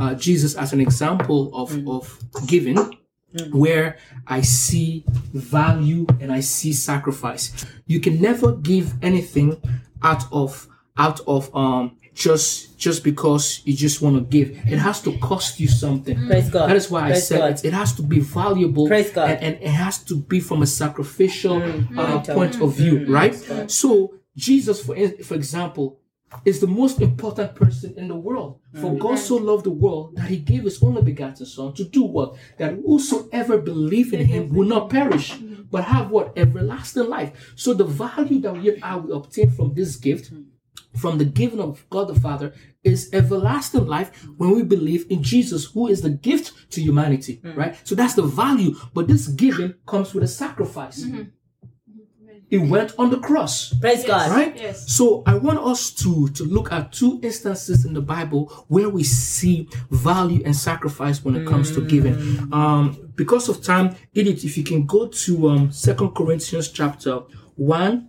uh, Jesus as an example of, of giving, where I see value and I see sacrifice. You can never give anything out of out of um just just because you just want to give. It has to cost you something. Praise God. That is why I said God. it, it has to be valuable Praise God. And, and it has to be from a sacrificial uh, Point of- of view, right? So Jesus, for for example, is the most important person in the world. For God so loved the world that He gave His only begotten Son to do what that whosoever believe in Him will not perish, but have what everlasting life. So the value that we are we obtain from this gift from the giving of God the Father is everlasting life when we believe in Jesus, who is the gift to humanity, mm. right? So that's the value. But this giving comes with a sacrifice. Mm-hmm. It went on the cross. Praise God. Right? Yes. So I want us to to look at two instances in the Bible where we see value and sacrifice when it comes to giving. Um, because of time, Edith, if you can go to um Second Corinthians chapter one,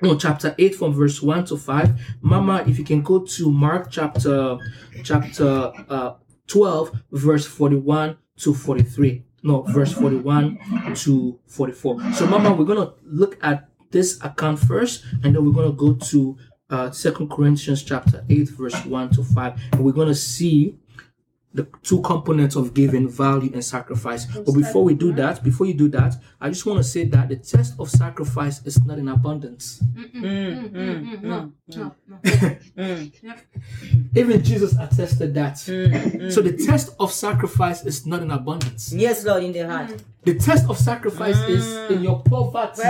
no, chapter eight from verse one to five. Mama, if you can go to Mark chapter chapter uh twelve, verse forty-one to forty-three. No, verse 41 to 44. So, Mama, we're going to look at this account first, and then we're going to go to uh, Second Corinthians chapter 8, verse 1 to 5. And we're going to see the two components of giving, value, and sacrifice. But before we do that, before you do that, I just want to say that the test of sacrifice is not in abundance. Mm, mm, mm, mm, no, no, no. Even Jesus attested that. So the test of sacrifice is not in abundance. Yes, Lord, in the heart. The test of sacrifice is in your poverty.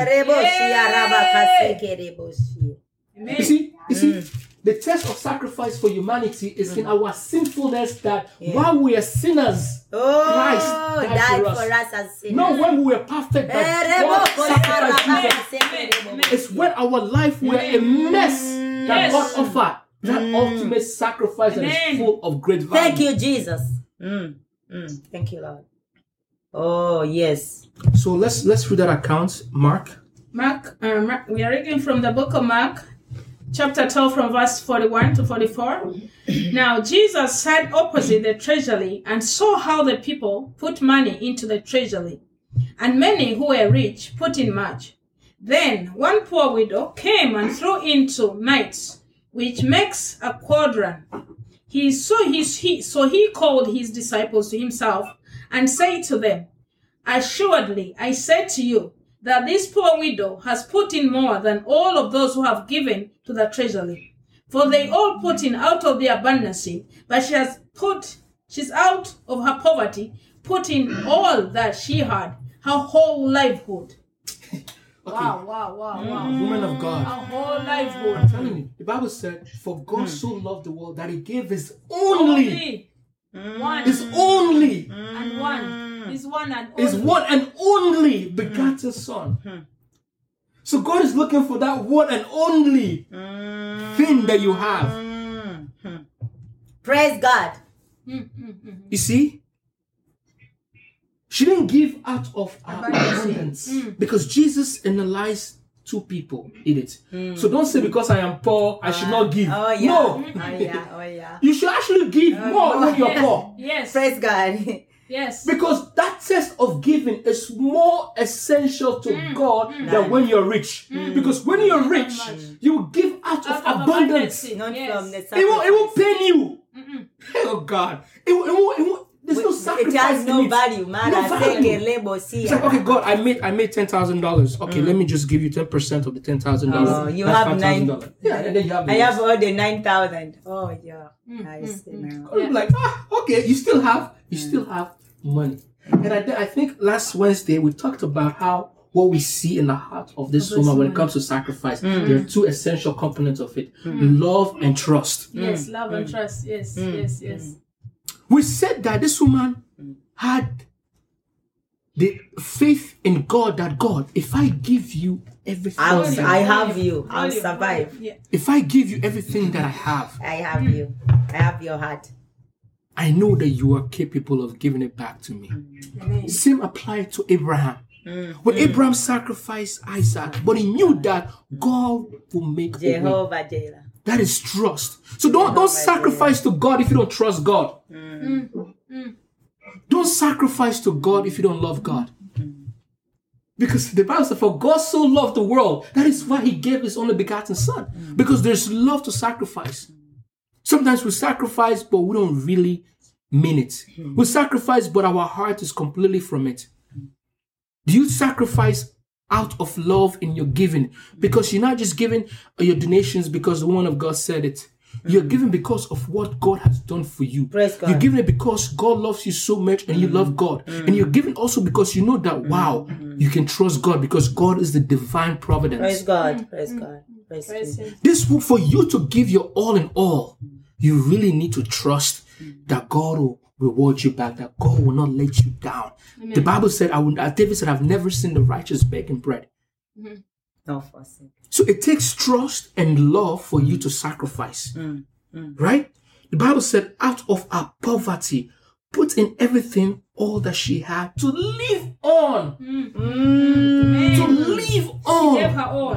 You see, you see, the test of sacrifice for humanity is in our sinfulness that while we are sinners, Oh, Christ died died for us. for us as sinners. not when we were perfect, but God sacrificed Jesus. It's when our life were a mess that Yes. God offered that ultimate sacrifice that is Amen. full of great value. Thank you, Jesus. Mm, mm. Thank you, Lord. Oh, yes. So let's let's read that account, Mark. Mark, uh, Mark, we are reading from the book of Mark, chapter 12, from verse 41 to 44. Mm-hmm. now, Jesus sat opposite the treasury and saw how the people put money into the treasury, and many who were rich put in much. Then one poor widow came and threw into mites, which makes a quadrant. He so he, he so he called his disciples to himself and said to them, Assuredly, I say to you that this poor widow has put in more than all of those who have given to the treasury. For they all put in out of their abundance, but she has put, she's out of her poverty, put in all that she had, her whole livelihood. Okay, Wow, wow, wow, wow. Mm. woman of God. Her whole I'm telling you, the Bible said, "For God mm. so loved the world that He gave His only, Only one His only, and one. Hmm. Is one and His only. one and only begotten hmm. Son." Hmm. So God is looking for that one and only thing that you have. Praise God. You see, she didn't give out of her Abundance. abundance because Jesus analyzed two people in it. So don't say because I am poor, I should not ah. give. Oh, yeah. No, Oh, yeah. Oh, yeah. you should actually give oh, more when you're Yes, poor. yes, Praise God. yes. Because that test of giving is more essential to mm. God mm. than when you're rich. Mm. Because when you're rich, much. you give out of Out of abundance. abundance. Yes. It won't, it won't sacrifice. pain you. Oh God. It, won't- it won't, it won't, there's no It sacrifice. has in no it. value. Man, No I value. take a label. See, It's like, okay, God, I made I made ten thousand dollars. Okay, let me just give you ten percent of the ten thousand Oh, dollars. you have nine- Yeah, and then you have. I have all the 9,000. Oh, yeah. Mm, I see now. I'm like, ah, okay, you still have you still have money. And I, I think last Wednesday we talked about how what we see in the heart of this woman when it comes to sacrifice, mm. there are two essential components of it: mm. love and trust. Yes, love and mm. trust. Yes, yes, yes. We said that this woman had the faith in God that God, if I give you everything, I'll, I I- have you. I'll survive. if I give you everything that I have, I have you. I have your heart. I know that you are capable of giving it back to me. Amen. Same applied to Abraham. Mm-hmm. When Abraham sacrificed Isaac, but he knew that God will make a way. Jehovah Jireh. That is trust. So don't don't sacrifice to God if you don't trust God. Mm-hmm. Don't sacrifice to God if you don't love God. Because the Bible says, For God so loved the world, that is why He gave His only begotten Son. Mm. Because there's love to sacrifice. Sometimes we sacrifice, but we don't really mean it. Hmm. We sacrifice, but our heart is completely from it. Do you sacrifice out of love in your giving? Because you're not just giving your donations because the one of God said it. You're giving because of what God has done for you. Praise God. You're giving it because God loves you so much and you love hmm. God. Hmm. And you're giving also because you know that, wow, you can trust God because God is the divine providence. Praise God. Praise God. Praise Praise God. Him. This will- for you to give your all in all, you really need to trust that God will reward you back, that God will not let you down. The Bible said, I would, as David said, I've never seen the righteous begging bread. Mm-hmm. No forcing. So it takes trust and love for you to sacrifice. Mm, mm. Right? The Bible said, out of our poverty, put in everything all that she had to live on. Mm. To live on. She Gave on. her all.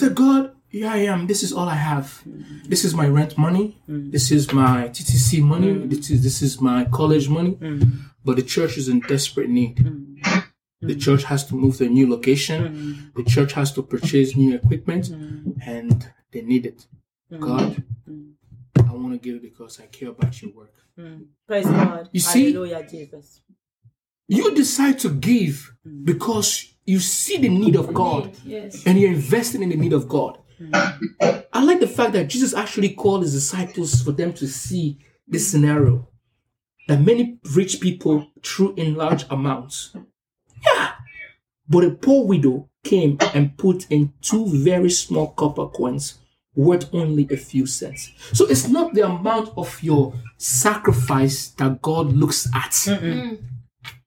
Her life. Life. Say, God, here I am. This is all I have. This is my rent money. This is my TTC money. Mm. This is this is my college money. Mm. But the church is in desperate need. Mm. The church has to move to a new location. The church has to purchase new equipment, and they need it. God, I want to give it because I care about your work. Praise God. You see? Hallelujah, Jesus. You decide to give because you see the need of God. Yes. and you're investing in the need of God. I like the fact that Jesus actually called his disciples for them to see this scenario that many rich people threw in large amounts. Yeah. But a poor widow came and put in two very small copper coins worth only a few cents. So it's not the amount of your sacrifice that God looks at. The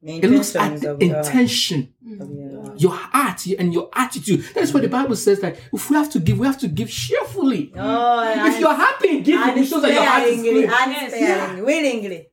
It looks at the of your- intention of your- heart and your attitude. That's why the Bible says that if we have to give, we have to give cheerfully. Oh, If you're happy in giving, it shows that your heart is unsparingly, clean. unsparingly, willingly.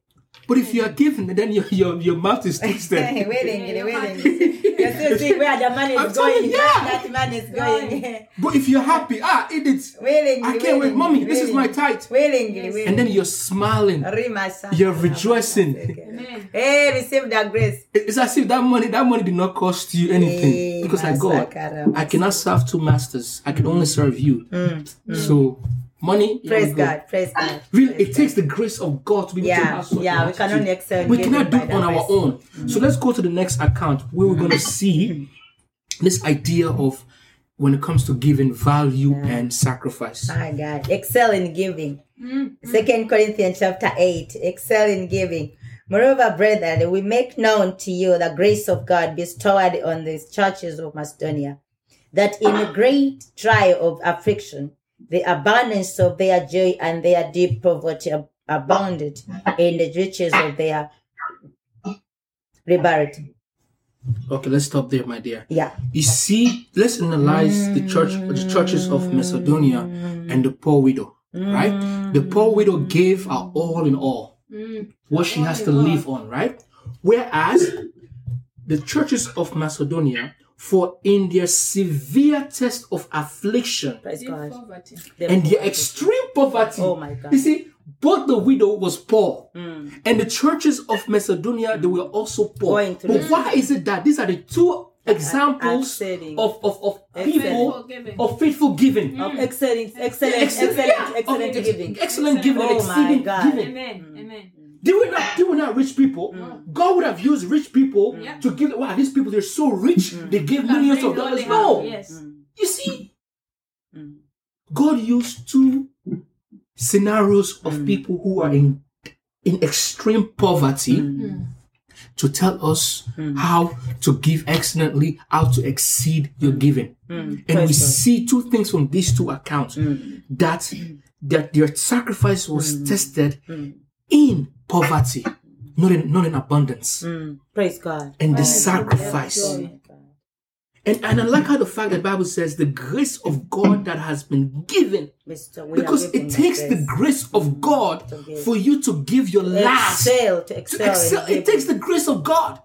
But if you are giving, then your your, your mouth is twisted. willingly, your heart. You're still seeing where the money I'm is going. you, yeah. That money is going. but if you're happy, ah, eat it. willingly. I can't wait, willingly, mommy. This is my willingly. tithe. Willingly, Yes. willingly. And then you're smiling. Rima Saka. You're rejoicing. Amen. Hey, receive that grace. It's as if that money that money did not cost you anything because like God, I cannot serve two masters. I can only serve you. So money, here we Praise go. God. Praise God. Really, it takes the grace of God to be able to Yeah, have such yeah, we cannot attitude. excel uh, We cannot do it on our grace. own. So mm. let's go to the next account where we're going to mm. see this idea of when it comes to giving value and sacrifice. My God. Excel in giving. Mm-hmm. Second Corinthians chapter 8. Excel in giving. Moreover, brethren, we make known to you the grace of God bestowed on the churches of Macedonia, that in a great trial of affliction, the abundance of their joy and their deep poverty abounded in the riches of their liberty. Okay, let's stop there, my dear. Yeah. You see, let's analyze the church, the churches of Macedonia mm. and the poor widow, mm. right? The poor widow gave her all in all, mm. what she has to live on, right? Whereas the churches of Macedonia, for in their severe test of affliction Praise Deep God. poverty. The and their extreme poverty, Oh my God. you see, both the widow was poor, mm. and the churches of Macedonia they were also poor. Going But this. why is it that these are the two examples excelling. of of, of people Faithful giving. of faithful giving? Of excellent, excellent, Excellent- excellent, yeah, excellent of giving. Excellent giving, and Oh my God. giving. Amen. Amen. They were not they were not rich people. Mm. God would have used rich people Yeah. to give. Wow, these people they're so rich. Mm. They give millions of dollars. No, have. Yes. You see, mm. God used two scenarios of people who are in in extreme poverty to tell us how to give excellently, how to exceed your giving. And we God. see two things from these two accounts that that their sacrifice was tested in poverty, not in not in abundance. Praise God. And the sacrifice. And, and I like how the fact that the Bible says the grace of God that has been given. Mr. Because it takes the grace. of God for you to give your last. excel to To excel. It takes the grace of God.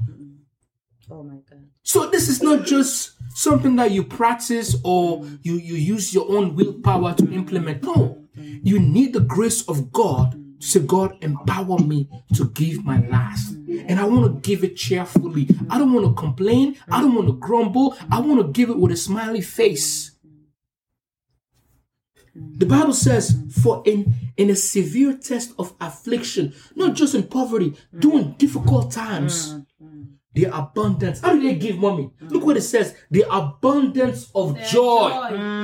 Oh my God. So this is not just something that you practice or you, you use your own willpower to implement. No. You need the grace of God to say, God, empower me to give my last. And I want to give it cheerfully. I don't want to complain. I don't want to grumble. I want to give it with a smiley face. The Bible says, for in, in a severe test of affliction, not just in poverty, during difficult times, mm. The abundance. How do they give mommy? Look what it says the abundance of joy.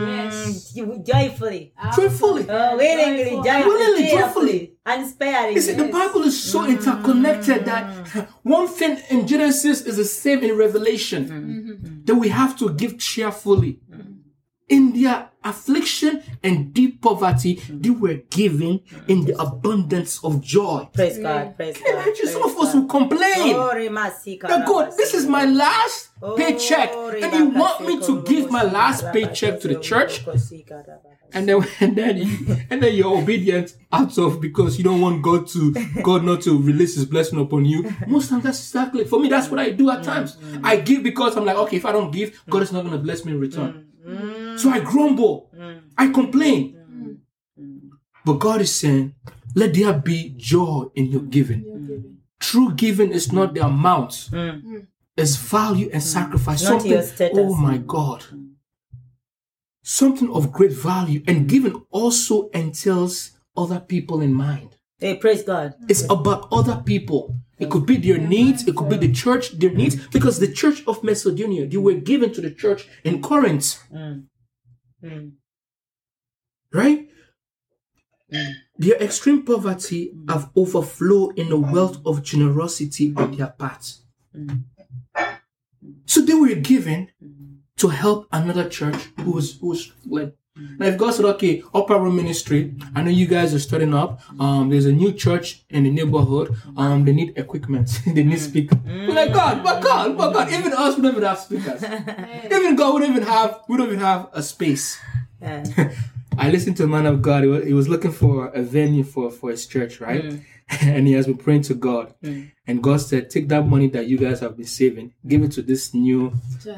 Yes. Mm, joyfully. Joyfully. Oh, willingly, joyfully, Willingly, cheerfully, unsparingly. You see, the Bible is so interconnected that one thing in Genesis is the same in Revelation. That we have to give cheerfully. In their affliction and deep poverty, they mm. were given in the abundance of joy. Praise God, praise Can you God. imagine some praise of us will complain? Glory, that God, this is my last Oh, paycheck, and you want me to give my last paycheck to the church, and then and then you, and then you're obedient out of because you don't want God to God not to release His blessing upon you. Most times that's exactly for me. That's what I do at mm, times. Mm, I give because I'm like, okay, if I don't give, God is not going to bless me in return. So I grumble, I complain, but God is saying, let there be joy in your giving. True giving is not the amount. It's value and sacrifice. Not Something, oh my God. Something of great value. And giving also entails other people in mind. Hey, praise God. It's about other people. It could be their needs, it could be the mm. church, their needs, mm. because the church of Macedonia, they were given to the church in Corinth. Mm. Right? Their extreme poverty have overflowed in a wealth of generosity on their part. So they were given to help another church who was who was like now if God said, okay, upper room ministry, I know you guys are starting up. Um, there's a new church in the neighborhood. Um, they need equipment. they need speakers. We're like God, but God, but God, even us we don't even have speakers. even God we don't even have we don't even have a space. Yeah. I listened to a man of God. He was, he was looking for a venue for, for his church, right? And he has been praying to God. And God said, Take that money that you guys have been saving, give it to this new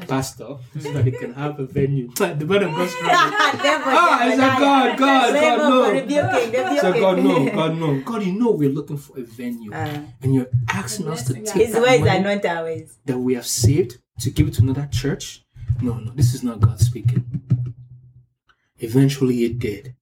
pastor so that he can have a venue. the man of God struggling. Ah, I said, God, God, God, no. Rebuking, I said, God, no. God, no. God, you know we're looking for a venue. Uh, and you're asking us to take His that ways are money not our ways. that we have saved to give it to another church? No, no, this is not God speaking. Eventually it did.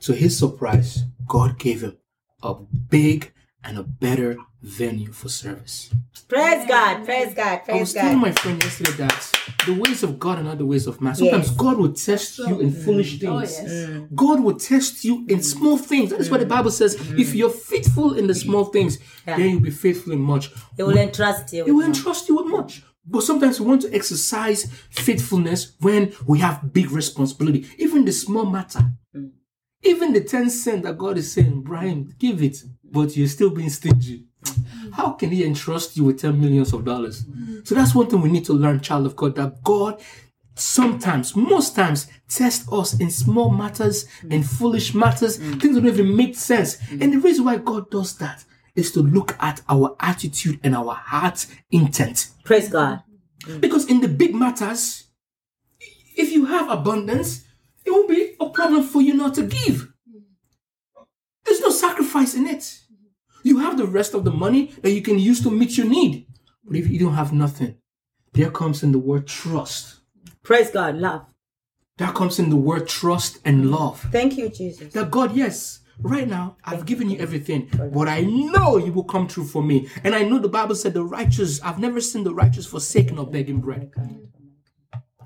To his surprise, God gave him a big and a better venue for service. Praise God, praise God, praise God. I praise was telling my friend yesterday that the ways of God are not the ways of man. Sometimes Yes. God will test you in mm. foolish Oh, things. yes. Mm. God will test you in mm. small things. That is what the Bible says. If you're faithful in the small things, Yeah. then you'll be faithful in much. He will entrust you. He will entrust you with much. But sometimes we want to exercise faithfulness when we have big responsibility. Even the small matter. Even the 10 cent that God is saying, Brian, give it, but you're still being stingy. How can he entrust you with 10 millions of dollars? So that's one thing we need to learn, child of God, that God sometimes, most times, test us in small matters, in foolish matters, mm. things that don't even make sense. And the reason why God does that is to look at our attitude and our heart intent. Praise God. Mm. Because in the big matters, if you have abundance, it won't be a problem for you not to give. There's no sacrifice in it. You have the rest of the money that you can use to meet your need. But if you don't have nothing, there comes in the word trust. Praise God. Love. That comes in the word trust and love. Thank you, Jesus. That God, yes, right now I've given you everything, but I know you will come true for me. And I know the Bible said the righteous, I've never seen the righteous forsaken or begging bread. Oh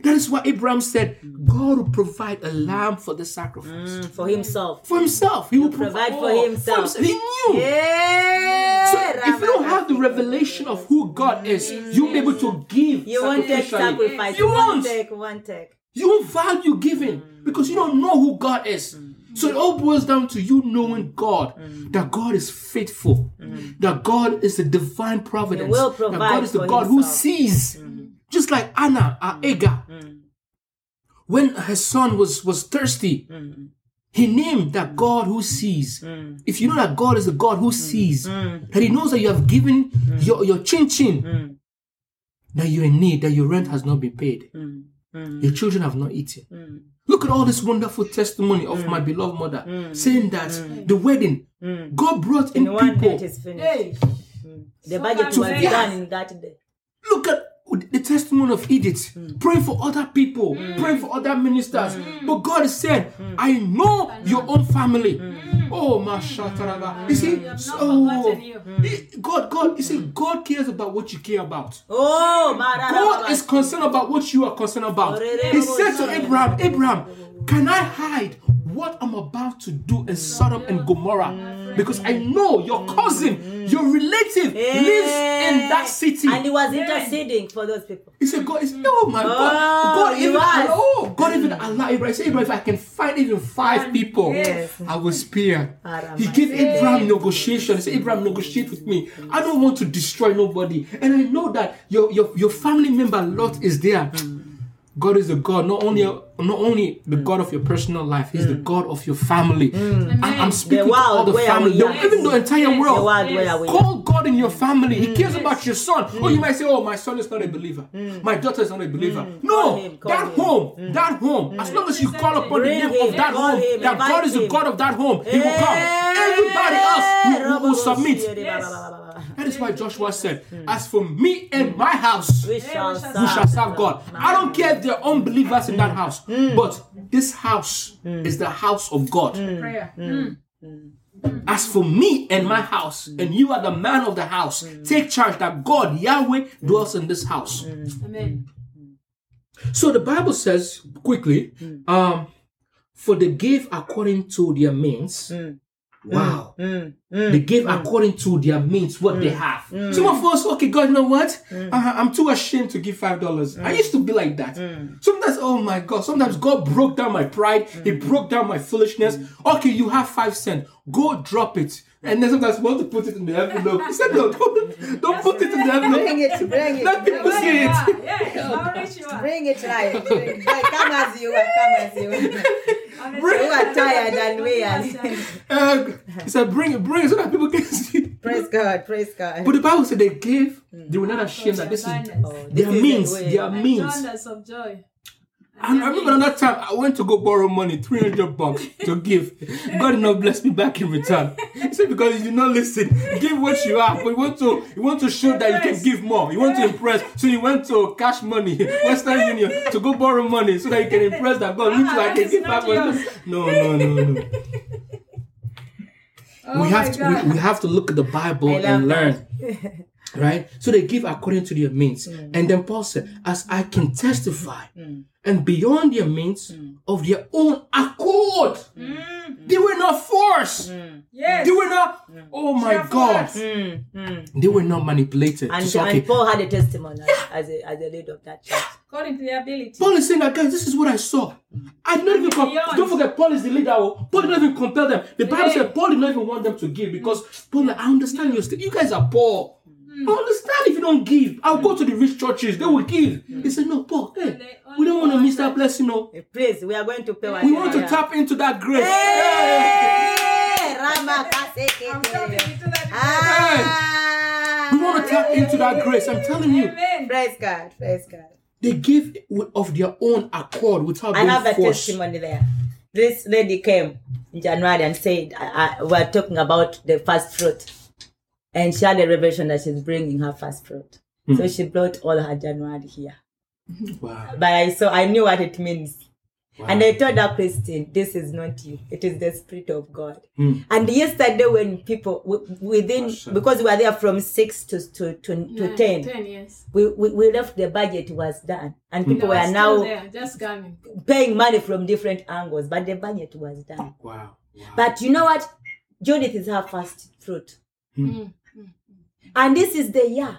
That is why Abraham said, God will provide a lamb for the sacrifice. Mm, For himself. For himself. He will provide for all. himself. He knew. Yeah. So if you don't have the revelation of who God is, mm. you'll be able to give. You won't take sacrifice. You won't take, won't take. You won't value giving mm. because you don't know who God is. Mm. So it all boils down to you knowing God, that God is faithful, that God is the divine providence, will that God is the for God who himself. sees. Just like Anna, our mm. Agar, mm. when her son was, was thirsty, mm. he named that God who sees. If you know that God is the God who sees, that He knows that you have given your, your chin chin, that you're in need, that your rent has not been paid. Your children have not eaten. Look at all this wonderful testimony of my beloved mother saying that the wedding, God brought in In one day people. it is finished. Hey, The So budget that's was done in that day. Look at the testimony of Edith, praying for other people, praying for other ministers. But God is saying, I know your own family. Oh, Mashataraba. You see, so forgotten you. He- God, God, you see, God cares about what you care about. Oh, God is concerned about what you are concerned about. He said to Abraham, Abraham, can I hide what I'm about to do in Sodom and Gomorrah? Because I know your cousin, your relative, lives in eh. that city. And he was interceding for those people. He said, God, is oh my God. Oh, God he even was. oh, God even allowed Abraham. He said, Abraham, if I can find even five people, Yes. I will spare. He gave Abraham negotiation. He said, Abraham, negotiate with me. I don't want to destroy nobody. And I know that your your, your family member Lot is there. God is the God, not only mm. not only the mm. God of your personal life, He's the mm. God of your family. And I'm speaking to all world the where family, we the- are. even the entire Yes. world. The world Yes. where we are. Call God in your family. He cares about your son. Oh, you might say, "Oh, my son is not a believer. My daughter is not a believer." No, Call him, call that him. home, that home. As long as you call upon the name him, of that home, him, that God invite is the. God of that home, He will come. Everybody else will, will, will submit. That is why Joshua said, hmm. "As for me and my house." We shall we serve. shall serve God. I don't care if they're unbelievers in that hmm. house, hmm. but this house is the house of God. prayer. Mm. As for me and my house, and you are the man of the house, take charge that God, Yahweh, dwells in this house. Amen. So the Bible says quickly, um, for they gave according to their means. Mm, wow. Mm, mm, they gave according to their means what they have. Some of us, okay, God, you know what? Uh, I'm too ashamed to give five dollars. I used to be like that. Sometimes, oh my God, sometimes God broke down my pride. He broke down my foolishness. Okay, you have five cents. Go drop it. And then sometimes we want to put it in the envelope. He said, no, don't, don't put it in the envelope. Bring it, bring it. Let people see it. it. Yeah, how rich you. Bring it live. Bring- like, Come as you are, come as you are. You are tired and we are. Uh, he said, bring it, bring it so that people can see. Praise God, praise God. But the Bible said they gave, they were not ashamed that this is Oh, their means, their means. Abundance of joy. And I remember another time I went to go borrow money, 300 bucks to give. God did not bless me back in return. He said, because you did not listen, give what you have. But you want to you want to show that you can give more. You want to impress. So you went to cash money, Western Union, to go borrow money so that you can impress that God. Looks Ah, like I that can is give back money. No, no, no, no. Oh we have to we, we have to look at the Bible and learn. right? So they give according to their means. Mm. And then Paul said, as I can testify, and beyond their means Mm. of their own accord. They were not forced. Yes. They were not, oh my Sheer God. Mm, mm. They were not manipulated. And, to say, okay, Paul had a testimony as a, as a leader of that church. According to their ability. Paul is saying that, guys, this is what I saw. I did not even com- don't forget, Paul is the leader. oh. Paul did not even compel them. The Bible Yeah. said Paul did not even want them to give because Paul, like, I understand you. You guys are poor. I understand if you don't give. I'll go to the rich churches. They will give. He said, no, Paul, hey, we don't want to miss that blessing. No. Please, we are going to pay We want to tap into that grace. Hey, Rama I'm talking Kasekete. into that. We want to tap into that grace. I'm telling you. Amen. Praise God, praise God. They give of their own accord without I have a testimony there. This lady came in January and said, I, I, we're talking about the first fruit. And she had a revelation that she's bringing her first fruit. So hmm. she brought all her January here. Wow. But I saw, I knew what it means. And I told that Christine, this is not you. It is the Spirit of God. Hmm. And yesterday, when people w- within, because we were there from 6 to, to, to, to Nine, 10, Ten years. we, we, we left the budget was done. And hmm. people were were now there, just coming. paying money from different angles, but the budget was done. Wow. wow. But you know what? Judith is her first fruit. Mm. And this is the year.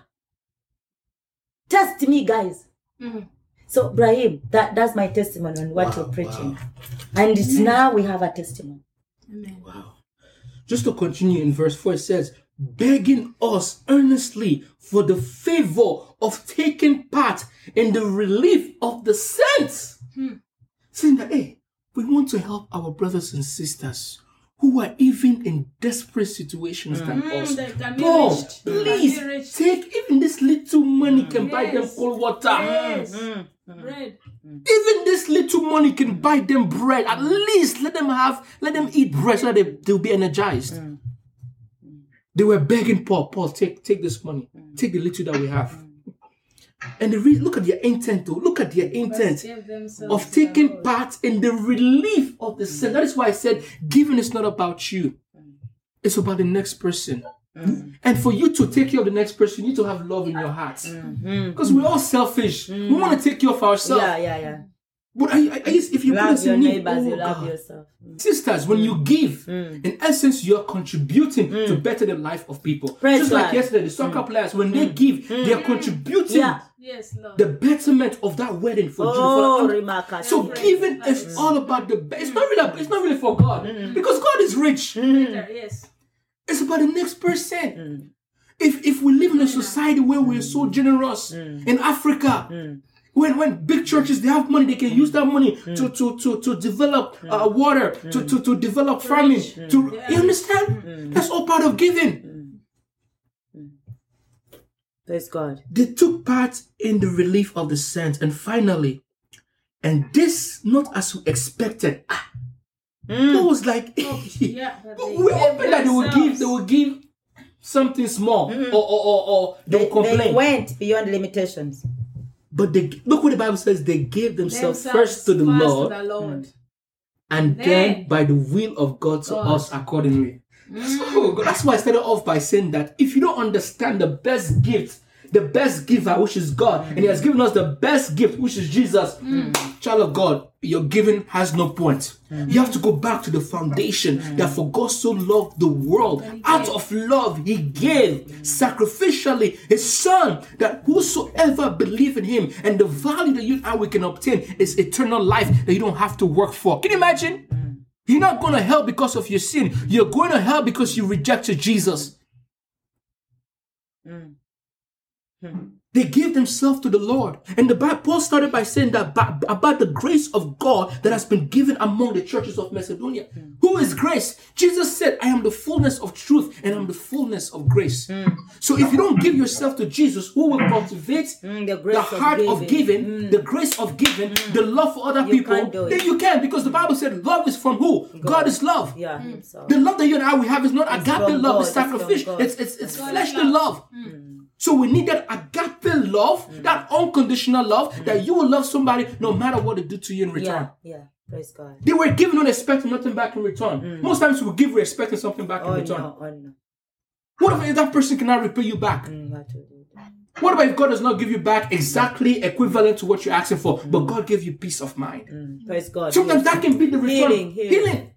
Test me, guys. Mm. So, Brahim, that, that's my testimony on what Wow, you're preaching. wow. And it's now we have a testimony. Amen. Wow. Just to continue in verse 4, it says, begging us earnestly for the favor of taking part in the relief of the saints. Saying that, hey, we want to help our brothers and sisters who are even in desperate situations than mm, us. Mm, they can be Paul, reached. They can please be take even this little money can buy mm, them cold water. Yes. Mm, bread. Even this little money can buy them bread. At least let them have, let them eat bread so that they, they'll be energized. They were begging Paul, Paul, take take this money, take the little that we have. And the re- look at their intent, though. Look at their intent of taking part in the relief of the sin. That is why I said giving is not about you, mm. it's about the next person. Mm. And for you to take care of the next person, you need to have love in your heart. Mm-hmm. Because we're all selfish. We mm. want to take care of ourselves. Yeah, yeah, yeah. But I, I, if you put Love your in need, oh you love God. yourself. Sisters, when you give, in essence, you're contributing to better the life of people. Praise Just like yesterday, the soccer players, when they give, they are contributing Yeah. Yes, Lord. the betterment of that wedding for Oh, you. Rimaka. So giving is mm. all about the best. It's not really. It's not really for God because God is rich. Mm. Peter, yes. It's about the next person. Mm. If if we live in a society where we're so generous in Africa, when when big churches they have money, they can use that money to to to to develop uh, water, to, to to develop farming. To you understand? That's all part of giving. Praise God. They took part in the relief of the saints, and finally, and this not as we expected. Ah, God was like, Yeah, they we're hoping that they will give, they will give something small, or, or, or, or they, They, will they went beyond limitations. But they look what the Bible says. They gave themselves, Themselves first to the first Lord, To the Lord. and Then- then by the will of God to God. Mm. us accordingly. So oh that's why I started off by saying that if you don't understand the best gift, the best giver, which is God, and He has given us the best gift, which is Jesus, child of God, your giving has no point. You have to go back to the foundation that for God so loved the world. Out of love, He gave sacrificially His Son, that whosoever believe in Him and the value that you and we can obtain is eternal life that you don't have to work for. Can you imagine? You're not going to hell because of your sin. You're going to hell because you rejected Jesus. Hmm. Hmm. They gave themselves to the Lord. And the Bible, Paul started by saying that ba- about the grace of God that has been given among the churches of Macedonia. Hmm. Who is grace? Jesus said, I am the fullness of truth and I'm the fullness of grace. Hmm. So if you don't give yourself to Jesus, who will cultivate Mm, the grace the of heart of giving. giving, hmm. the grace of giving, the love for other You people, can't do it. then you can because the Bible said love is from who? God, is love. Yeah, himself. The love that you and I we have is not agape from love, God, it's it's from sacrificial, God. it's it's, it's fleshly love. love. So we need that agape love, mm. that unconditional love, mm. that you will love somebody no matter what they do to you in return. Yeah, yeah. Praise God. They were given not expecting nothing back in return. Mm. Most times we give, we're expecting something back in Oh return. no, oh no. What if that person cannot repay you back? Mm, what to do then? What about if God does not give you back exactly equivalent to what you're asking for, but God gave you peace of mind? Mm, Praise God. Sometimes Yes. that can be the return. Healing, healing.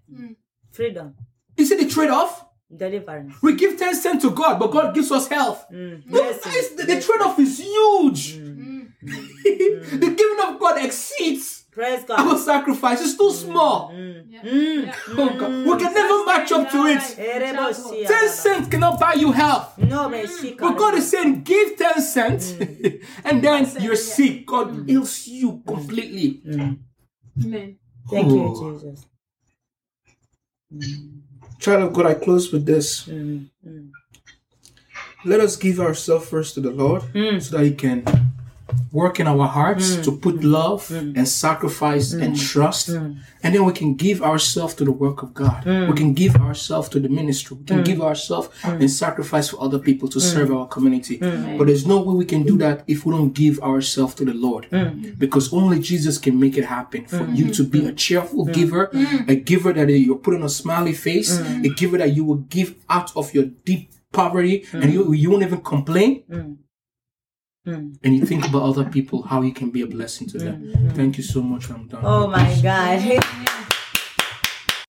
Freedom. You see the trade-off? Deliverance. We give 10 cents to God, but God gives us health. Mm, Look, blessing. it's- the, the trade-off is huge. Mm. Mm. the giving of God exceeds Praise God. our sacrifice. It's too mm. small. Mm. Oh God. We can never match up to it. 10 cents cannot buy you health. No, me shika. But God is saying, give 10 cents, and then you're yeah. sick. God heals you completely. Amen. Thank you, Oh. Child of God, I close with this. Mm, mm. Let us give ourselves first to the Lord so that He can work in our hearts mm. to put mm. love mm. and sacrifice and trust. And then we can give ourselves to the work of God. We can give ourselves to the ministry. We can give ourselves and sacrifice for other people to serve our community. But there's no way we can do that if we don't give ourselves to the Lord. Because only Jesus can make it happen. For you to be a cheerful giver, a giver that you're putting a smiley face, a giver that you will give out of your deep poverty and you, you won't even complain Mm. and you think about other people, how you can be a blessing to them. Mm-hmm. Thank you so much. I'm done. Oh my God.